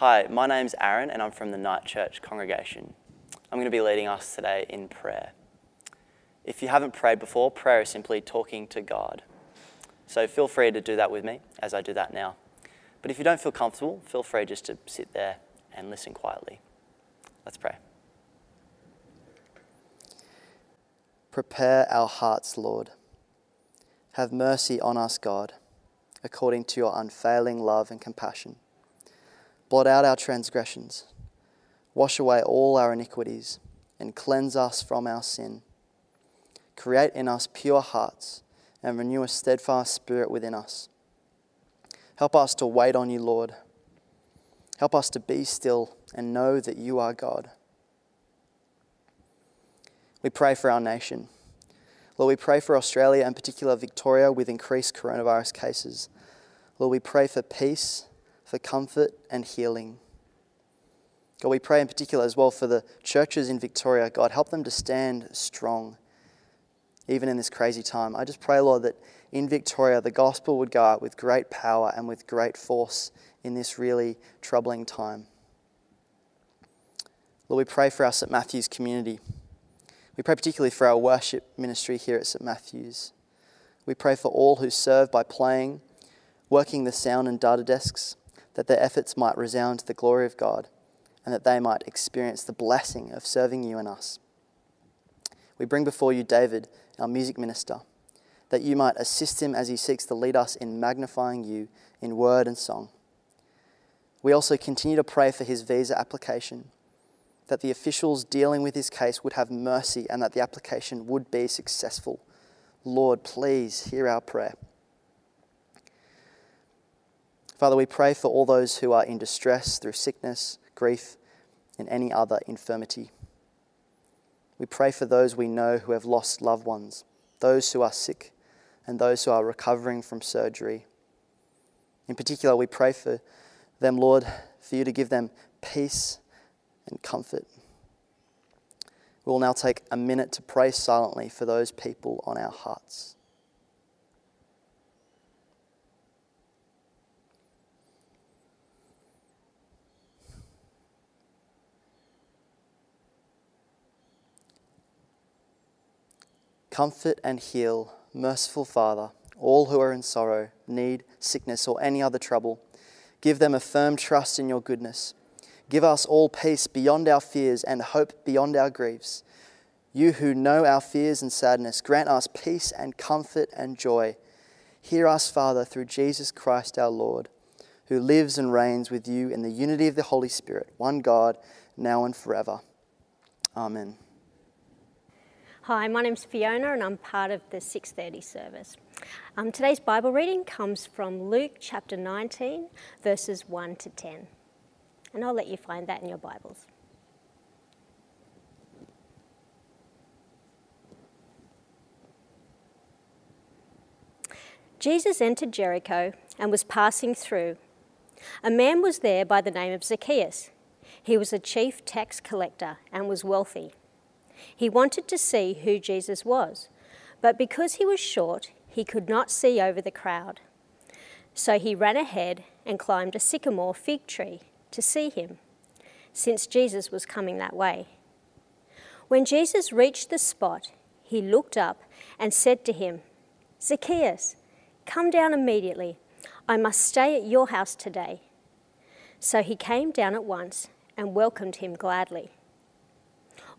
Hi, my name's Aaron and I'm from the Night Church congregation. I'm going to be leading us today in prayer. If you haven't prayed before, prayer is simply talking to God. So feel free to do that with me as I do that now. But if you don't feel comfortable, feel free just to sit there and listen quietly. Let's pray. Prepare our hearts, Lord. Have mercy on us, God, according to your unfailing love and compassion. Blot out our transgressions, wash away all our iniquities, and cleanse us from our sin. Create in us pure hearts and renew a steadfast spirit within us. Help us to wait on you, Lord. Help us to be still and know that you are God. We pray for our nation. Lord, we pray for Australia and particular Victoria with increased coronavirus cases. Lord, we pray for peace, for comfort and healing. God, we pray in particular as well for the churches in Victoria. God, help them to stand strong, even in this crazy time. I just pray, Lord, that in Victoria the gospel would go out with great power and with great force in this really troubling time. Lord, we pray for our St. Matthew's community. We pray particularly for our worship ministry here at St. Matthew's. We pray for all who serve by playing, working the sound and data desks, that their efforts might resound to the glory of God and that they might experience the blessing of serving you and us. We bring before you David, our music minister, that you might assist him as he seeks to lead us in magnifying you in word and song. We also continue to pray for his visa application that the officials dealing with his case would have mercy and that the application would be successful. Lord, please hear our prayer. Father, we pray for all those who are in distress through sickness, grief, and any other infirmity. We pray for those we know who have lost loved ones, those who are sick, and those who are recovering from surgery. In particular, we pray for them, Lord, for you to give them peace and comfort. We will now take a minute to pray silently for those people on our hearts. Comfort and heal, merciful Father, all who are in sorrow, need, sickness, or any other trouble. Give them a firm trust in your goodness Give us all peace beyond our fears and hope beyond our griefs. You who know our fears and sadness, grant us peace and comfort and joy. Hear us, Father, through Jesus Christ our Lord, who lives and reigns with you in the unity of the Holy Spirit, one God, now and forever. Amen. Hi, my name's Fiona and I'm part of the 6:30 service. Um, today's Bible reading comes from Luke chapter 19, verses 1 to 10. And I'll let you find that in your Bibles. Jesus entered Jericho and was passing through. A man was there by the name of Zacchaeus. He was a chief tax collector and was wealthy. He wanted to see who Jesus was, but because he was short, he could not see over the crowd. So he ran ahead and climbed a sycamore fig tree to see him, since Jesus was coming that way. When Jesus reached the spot, he looked up and said to him, Zacchaeus, come down immediately. I must stay at your house today. So he came down at once and welcomed him gladly.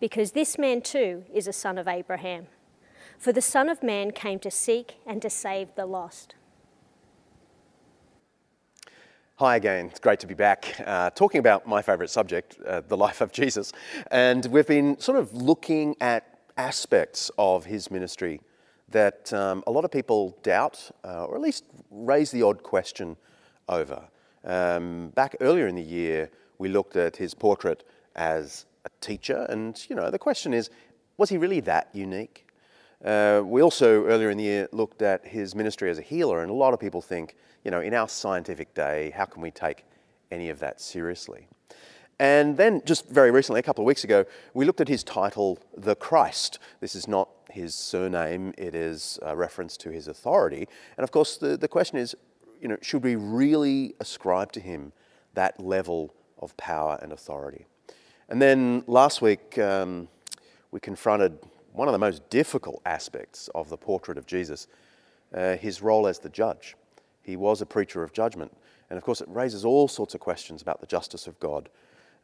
because this man too is a son of Abraham. For the Son of Man came to seek and to save the lost. Hi again, it's great to be back uh, talking about my favourite subject, uh, the life of Jesus. And we've been sort of looking at aspects of his ministry that um, a lot of people doubt uh, or at least raise the odd question over. Um, back earlier in the year, we looked at his portrait as a teacher. And, you know, the question is was he really that unique? Uh, we also, earlier in the year, looked at his ministry as a healer, and a lot of people think, you know, in our scientific day, how can we take any of that seriously? And then, just very recently, a couple of weeks ago, we looked at his title, The Christ. This is not his surname, it is a reference to his authority. And of course, the, the question is, you know, should we really ascribe to him that level of power and authority? And then last week, um, we confronted one of the most difficult aspects of the portrait of Jesus uh, his role as the judge. He was a preacher of judgment. And of course, it raises all sorts of questions about the justice of God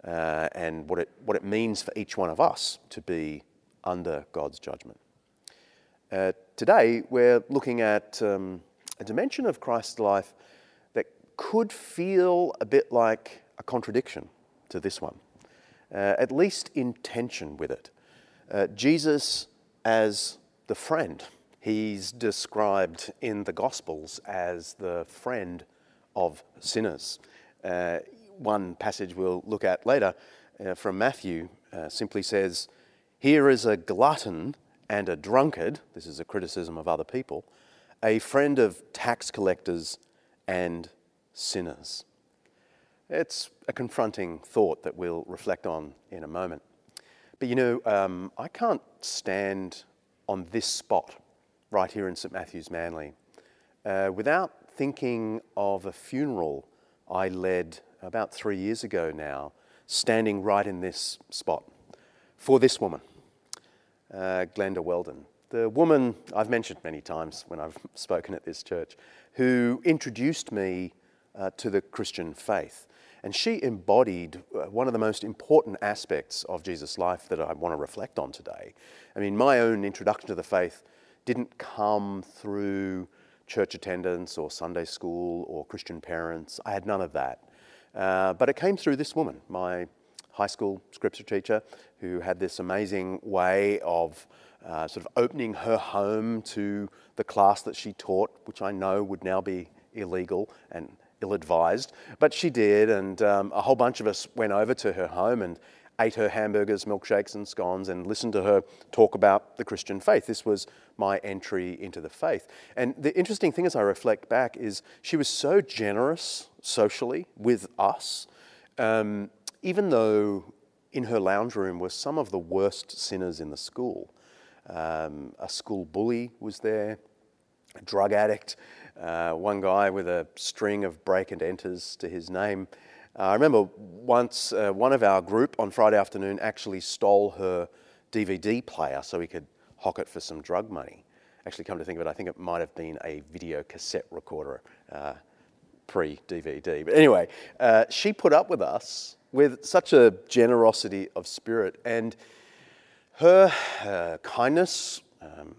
uh, and what it, what it means for each one of us to be under God's judgment. Uh, today, we're looking at um, a dimension of Christ's life that could feel a bit like a contradiction to this one, uh, at least in tension with it. Uh, Jesus as the friend. He's described in the Gospels as the friend of sinners. Uh, one passage we'll look at later uh, from Matthew uh, simply says, Here is a glutton and a drunkard, this is a criticism of other people, a friend of tax collectors and sinners. It's a confronting thought that we'll reflect on in a moment. But you know, um, I can't stand on this spot right here in St Matthew's Manly uh, without thinking of a funeral I led about three years ago now, standing right in this spot for this woman, uh, Glenda Weldon. The woman I've mentioned many times when I've spoken at this church, who introduced me uh, to the Christian faith. And she embodied uh, one of the most important aspects of Jesus' life that I want to reflect on today. I mean, my own introduction to the faith didn't come through church attendance or Sunday school or Christian parents. I had none of that. Uh, but it came through this woman, my high school scripture teacher, who had this amazing way of uh, sort of opening her home to the class that she taught, which I know would now be illegal and ill advised. But she did, and um, a whole bunch of us went over to her home and ate her hamburgers, milkshakes, and scones and listened to her talk about the Christian faith. This was my entry into the faith. And the interesting thing as I reflect back is she was so generous socially with us, um, even though in her lounge room were some of the worst sinners in the school. Um, a school bully was there, a drug addict, uh, one guy with a string of break and enters to his name. Uh, I remember once uh, one of our group on Friday afternoon actually stole her DVD player so he could hock it for some drug money. Actually, come to think of it, I think it might have been a video cassette recorder uh, pre DVD. But anyway, uh, she put up with us with such a generosity of spirit and her kindness, um,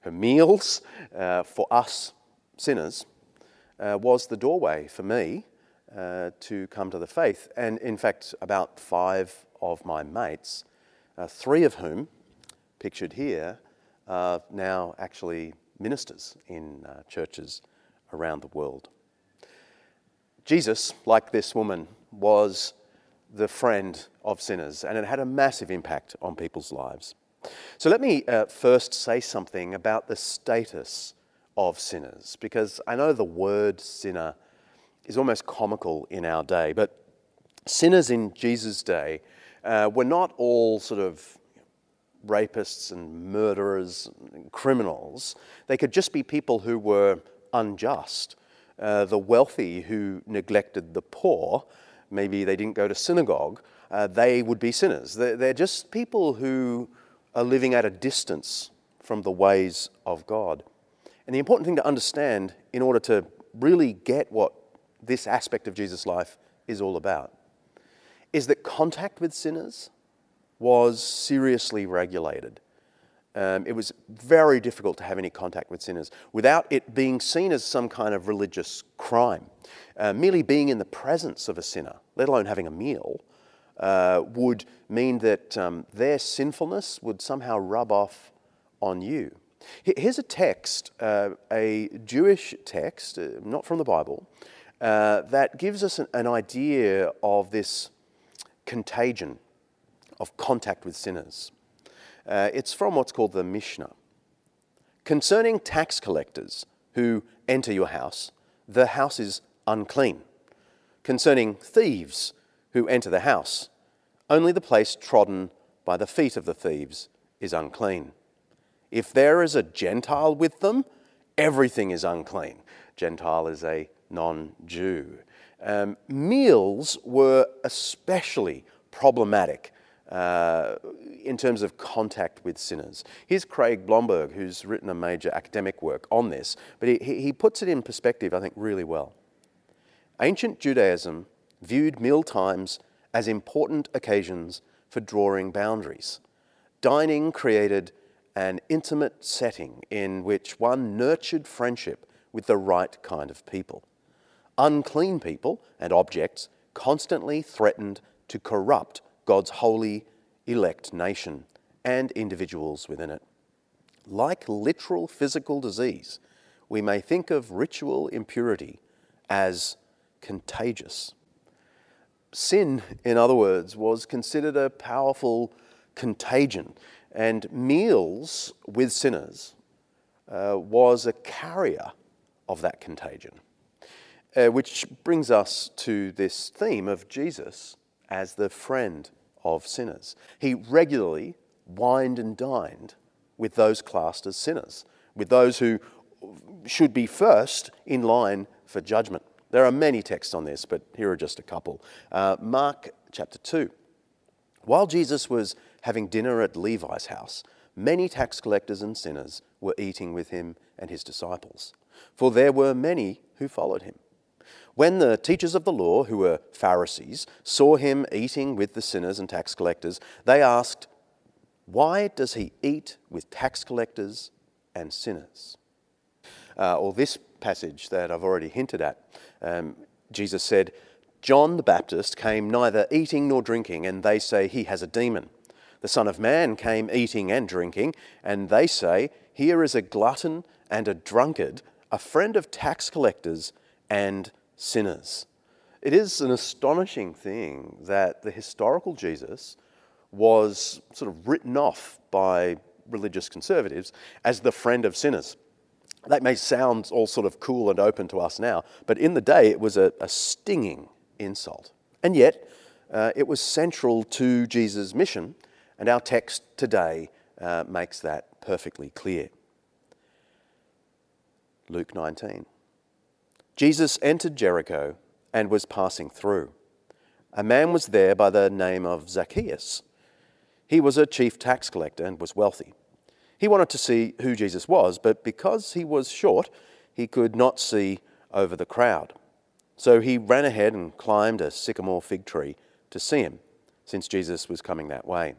her meals uh, for us sinners was the doorway for me uh, to come to the faith. And in fact, about five of my mates, uh, three of whom, pictured here, are now actually ministers in uh, churches around the world. Jesus, like this woman, was the friend of sinners, and it had a massive impact on people's lives. So let me uh, first say something about the status of sinners, because I know the word sinner is almost comical in our day. But sinners in Jesus' day uh, were not all sort of rapists and murderers and criminals. They could just be people who were unjust. Uh, the wealthy who neglected the poor, maybe they didn't go to synagogue, uh, they would be sinners. They're, they're just people who are living at a distance from the ways of God. And the important thing to understand in order to really get what this aspect of Jesus' life is all about is that contact with sinners was seriously regulated. Um, it was very difficult to have any contact with sinners without it being seen as some kind of religious crime. Uh, merely being in the presence of a sinner, let alone having a meal, uh, would mean that um, their sinfulness would somehow rub off on you. Here's a text, uh, a Jewish text, uh, not from the Bible, uh, that gives us an, an, idea of this contagion of contact with sinners. Uh, it's from what's called the Mishnah. Concerning tax collectors who enter your house, the house is unclean. Concerning thieves who enter the house, only the place trodden by the feet of the thieves is unclean. If there is a Gentile with them, everything is unclean. Gentile is a non Jew. Um, meals were especially problematic uh, in terms of contact with sinners. Here's Craig Blomberg, who's written a major academic work on this, but he, he puts it in perspective, I think, really well. Ancient Judaism viewed meal times as important occasions for drawing boundaries. Dining created an intimate setting in which one nurtured friendship with the right kind of people. Unclean people and objects constantly threatened to corrupt God's holy, elect nation and individuals within it. Like literal physical disease, we may think of ritual impurity as contagious. Sin, in other words, was considered a powerful contagion, and meals with sinners uh, was a carrier of that contagion. Uh, which brings us to this theme of Jesus as the friend of sinners. He regularly wined and dined with those classed as sinners, with those who should be first in line for judgment. There are many texts on this, but here are just a couple. Uh, Mark chapter 2. While Jesus was having dinner at Levi's house, many tax collectors and sinners were eating with him and his disciples, for there were many who followed him. When the teachers of the law, who were Pharisees, saw him eating with the sinners and tax collectors, they asked, Why does he eat with tax collectors and sinners? Uh, or this passage that I've already hinted at, um, Jesus said, John the Baptist came neither eating nor drinking, and they say he has a demon. The Son of Man came eating and drinking, and they say, Here is a glutton and a drunkard, a friend of tax collectors and sinners. It is an astonishing thing that the historical Jesus was sort of written off by religious conservatives as the friend of sinners. That may sound all sort of cool and open to us now, but in the day it was a, a stinging insult. And yet, uh, it was central to Jesus' mission, and our text today uh, makes that perfectly clear. Luke 19. Jesus entered Jericho and was passing through. A man was there by the name of Zacchaeus. He was a chief tax collector and was wealthy. He wanted to see who Jesus was, but because he was short, he could not see over the crowd. So he ran ahead and climbed a sycamore fig tree to see him, since Jesus was coming that way.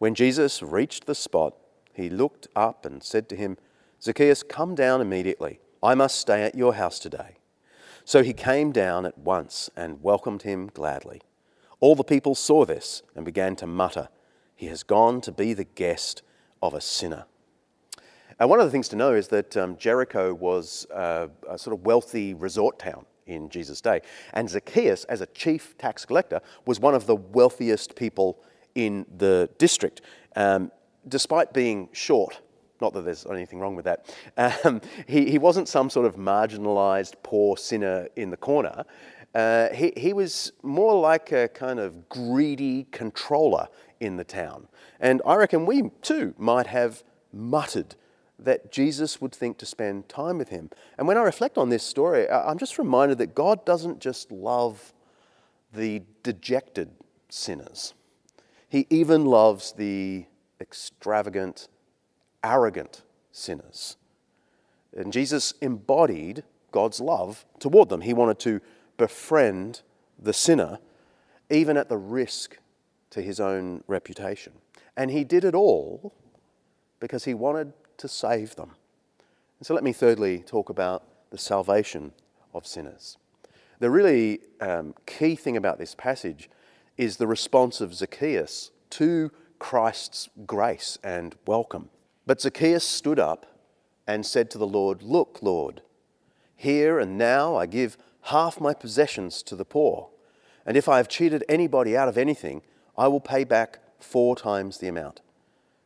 When Jesus reached the spot, he looked up and said to him, Zacchaeus, come down immediately. I must stay at your house today. So he came down at once and welcomed him gladly. All the people saw this and began to mutter, He has gone to be the guest of a sinner. And one of the things to know is that um, Jericho was uh, a sort of wealthy resort town in Jesus' day. And Zacchaeus, as a chief tax collector, was one of the wealthiest people in the district. Um, despite being short, not that there's anything wrong with that, um, he, he wasn't some sort of marginalized poor sinner in the corner. Uh, he, he was more like a kind of greedy controller in the town. And I reckon we too might have muttered that Jesus would think to spend time with him. And when I reflect on this story, I'm just reminded that God doesn't just love the dejected sinners, He even loves the extravagant, arrogant sinners. And Jesus embodied God's love toward them. He wanted to befriend the sinner, even at the risk to his own reputation. And he did it all because he wanted to save them. And so let me thirdly talk about the salvation of sinners. The really um, key thing about this passage is the response of Zacchaeus to Christ's grace and welcome. But Zacchaeus stood up and said to the Lord, Look, Lord, here and now I give half my possessions to the poor, and if I have cheated anybody out of anything, I will pay back four times the amount.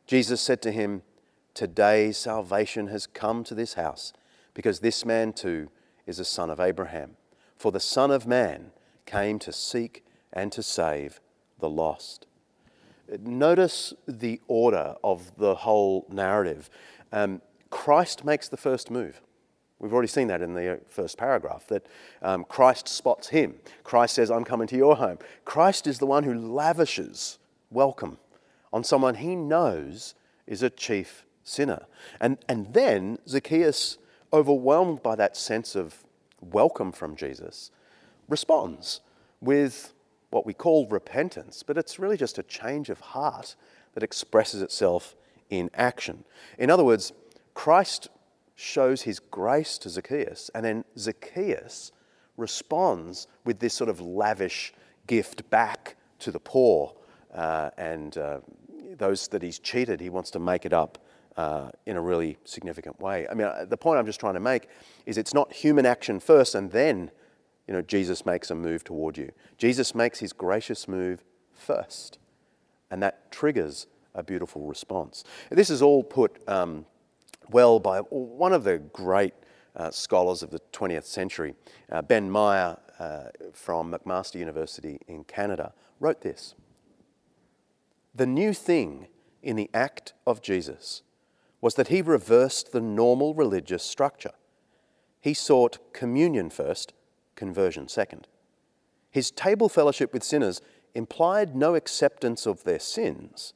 Jesus said to him, Today salvation has come to this house, because this man too is a son of Abraham. For the Son of Man came to seek and to save the lost. Notice the order of the whole narrative. Um, Christ makes the first move. We've already seen that in the first paragraph that um, Christ spots him. Christ says, I'm coming to your home. Christ is the one who lavishes welcome on someone he knows is a chief sinner. And, and then Zacchaeus, overwhelmed by that sense of welcome from Jesus, responds with what we call repentance, but it's really just a change of heart that expresses itself in action. In other words, Christ shows his grace to Zacchaeus, and then Zacchaeus responds with this sort of lavish gift back to the poor uh, and uh, those that he's cheated, he wants to make it up uh, in a really significant way. I mean, uh, the point I'm just trying to make is it's not human action first and then, you know, Jesus makes a move toward you. Jesus makes his gracious move first, and that triggers a beautiful response. This is all put um, well by one of the great uh, scholars of the 20th century, uh, Ben Meyer uh, from McMaster University in Canada, wrote this The new thing in the act of Jesus was that he reversed the normal religious structure. He sought communion first, conversion second. His table fellowship with sinners implied no acceptance of their sins,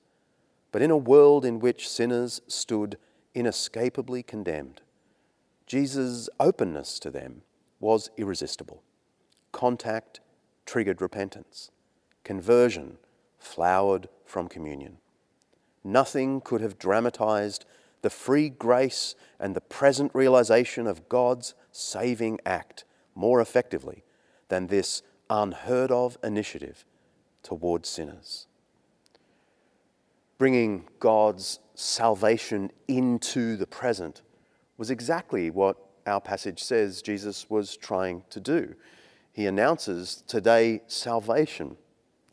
but in a world in which sinners stood inescapably condemned. Jesus' openness to them was irresistible. Contact triggered repentance. Conversion flowered from communion. Nothing could have dramatized the free grace and the present realization of God's saving act more effectively than this unheard of initiative towards sinners. Bringing God's salvation into the present was exactly what our passage says Jesus was trying to do. He announces today salvation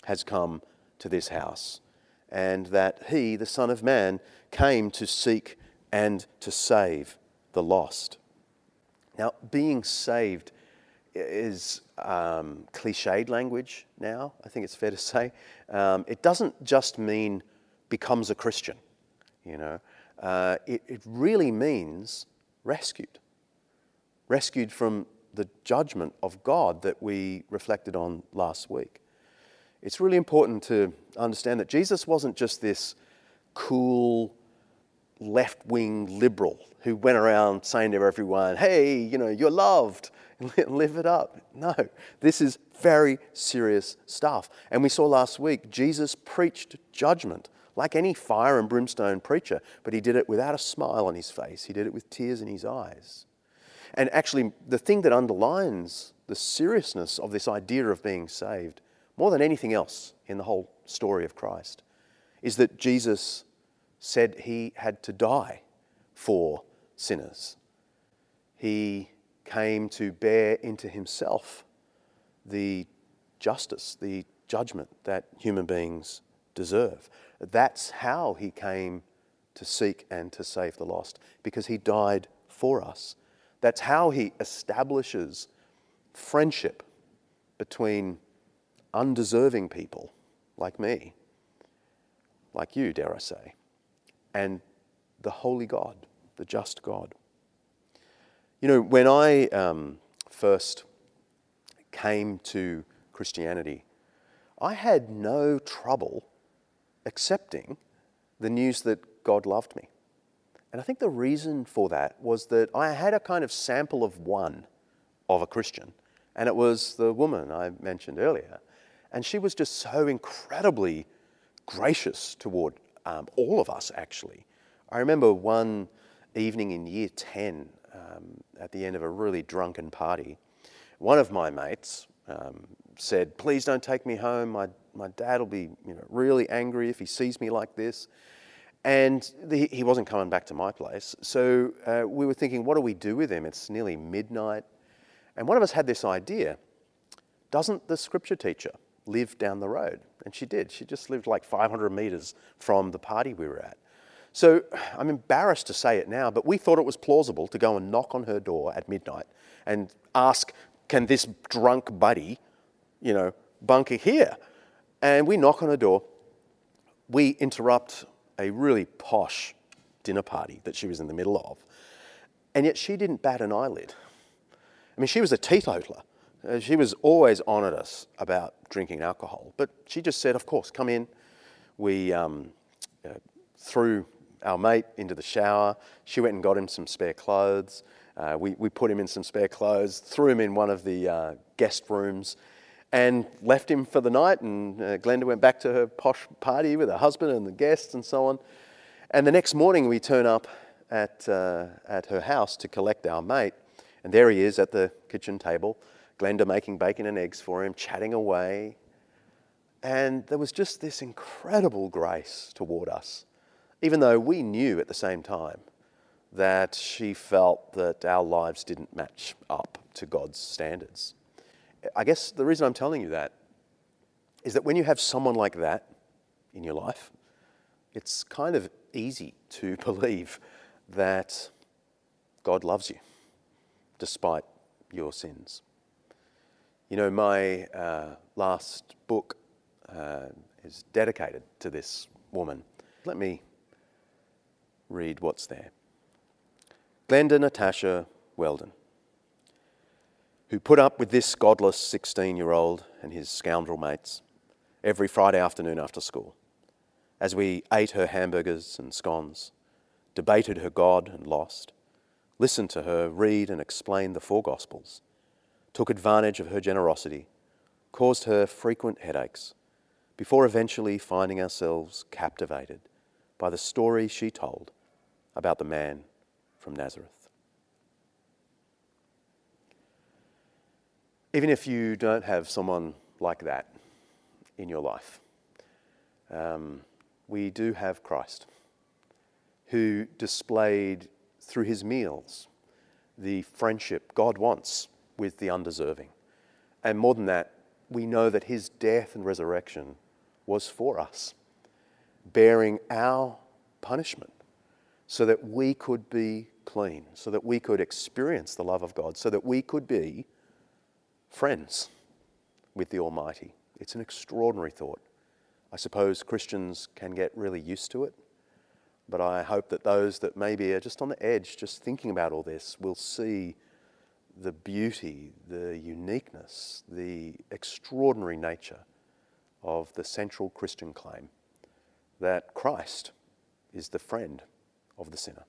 has come to this house, and that he, the Son of Man, came to seek and to save the lost. Now, being saved is um, cliched language now, I think it's fair to say. Um, it doesn't just mean becomes a Christian you know. Uh, it, it really means rescued. Rescued from the judgment of God that we reflected on last week. It's really important to understand that Jesus wasn't just this cool left wing liberal who went around saying to everyone, hey, you know, you're loved, live it up. No, this is very serious stuff. And we saw last week, Jesus preached judgment like any fire and brimstone preacher, but he did it without a smile on his face. He did it with tears in his eyes. And actually, the thing that underlines the seriousness of this idea of being saved, more than anything else in the whole story of Christ, is that Jesus said he had to die for sinners. He came to bear into himself the justice, the judgment that human beings deserve. That's how he came to seek and to save the lost, because he died for us. That's how he establishes friendship between undeserving people like me, like you, dare I say, and the holy God, the just God. You know, when I um, first came to Christianity, I had no trouble accepting the news that God loved me. And I think the reason for that was that I had a kind of sample of one of a Christian, and it was the woman I mentioned earlier. And she was just so incredibly gracious toward um, all of us, actually. I remember one evening in year 10, um, at the end of a really drunken party, one of my mates um, said, Please don't take me home. My my dad will be you know, really angry if he sees me like this. And the, he wasn't coming back to my place. So uh, we were thinking, what do we do with him? It's nearly midnight. And one of us had this idea doesn't the scripture teacher lived down the road. And she did. She just lived like 500 metres from the party we were at. So I'm embarrassed to say it now, but we thought it was plausible to go and knock on her door at midnight and ask, can this drunk buddy, you know, bunker here? And we knock on her door. We interrupt a really posh dinner party that she was in the middle of. And yet she didn't bat an eyelid. I mean, she was a teetotaler. Uh, she was always on at us about drinking alcohol. But she just said, of course, come in. We um, uh, threw our mate into the shower. She went and got him some spare clothes. Uh, we, we put him in some spare clothes, threw him in one of the uh, guest rooms, and left him for the night. And uh, Glenda went back to her posh party with her husband and the guests and so on. And the next morning, we turn up at, uh, at her house to collect our mate. And there he is at the kitchen table, Glenda making bacon and eggs for him, chatting away. And there was just this incredible grace toward us, even though we knew at the same time that she felt that our lives didn't match up to God's standards. I guess the reason I'm telling you that is that when you have someone like that in your life, it's kind of easy to believe that God loves you despite your sins. You know, my uh, last book uh, is dedicated to this woman. Let me read what's there. Glenda Natasha Weldon, who put up with this godless 16 year old and his scoundrel mates every Friday afternoon after school as we ate her hamburgers and scones, debated her God and lost, listened to her read and explain the four Gospels, took advantage of her generosity, caused her frequent headaches, before eventually finding ourselves captivated by the story she told about the man from Nazareth. Even if you don't have someone like that in your life, um, we do have Christ, who displayed through his meals the friendship God wants with the undeserving. And more than that, we know that his death and resurrection was for us, bearing our punishment so that we could be clean, so that we could experience the love of God, so that we could be friends with the Almighty. It's an extraordinary thought. I suppose Christians can get really used to it, but I hope that those that maybe are just on the edge, just thinking about all this, will see the beauty, the uniqueness, the extraordinary nature of the central Christian claim that Christ is the friend of the sinner.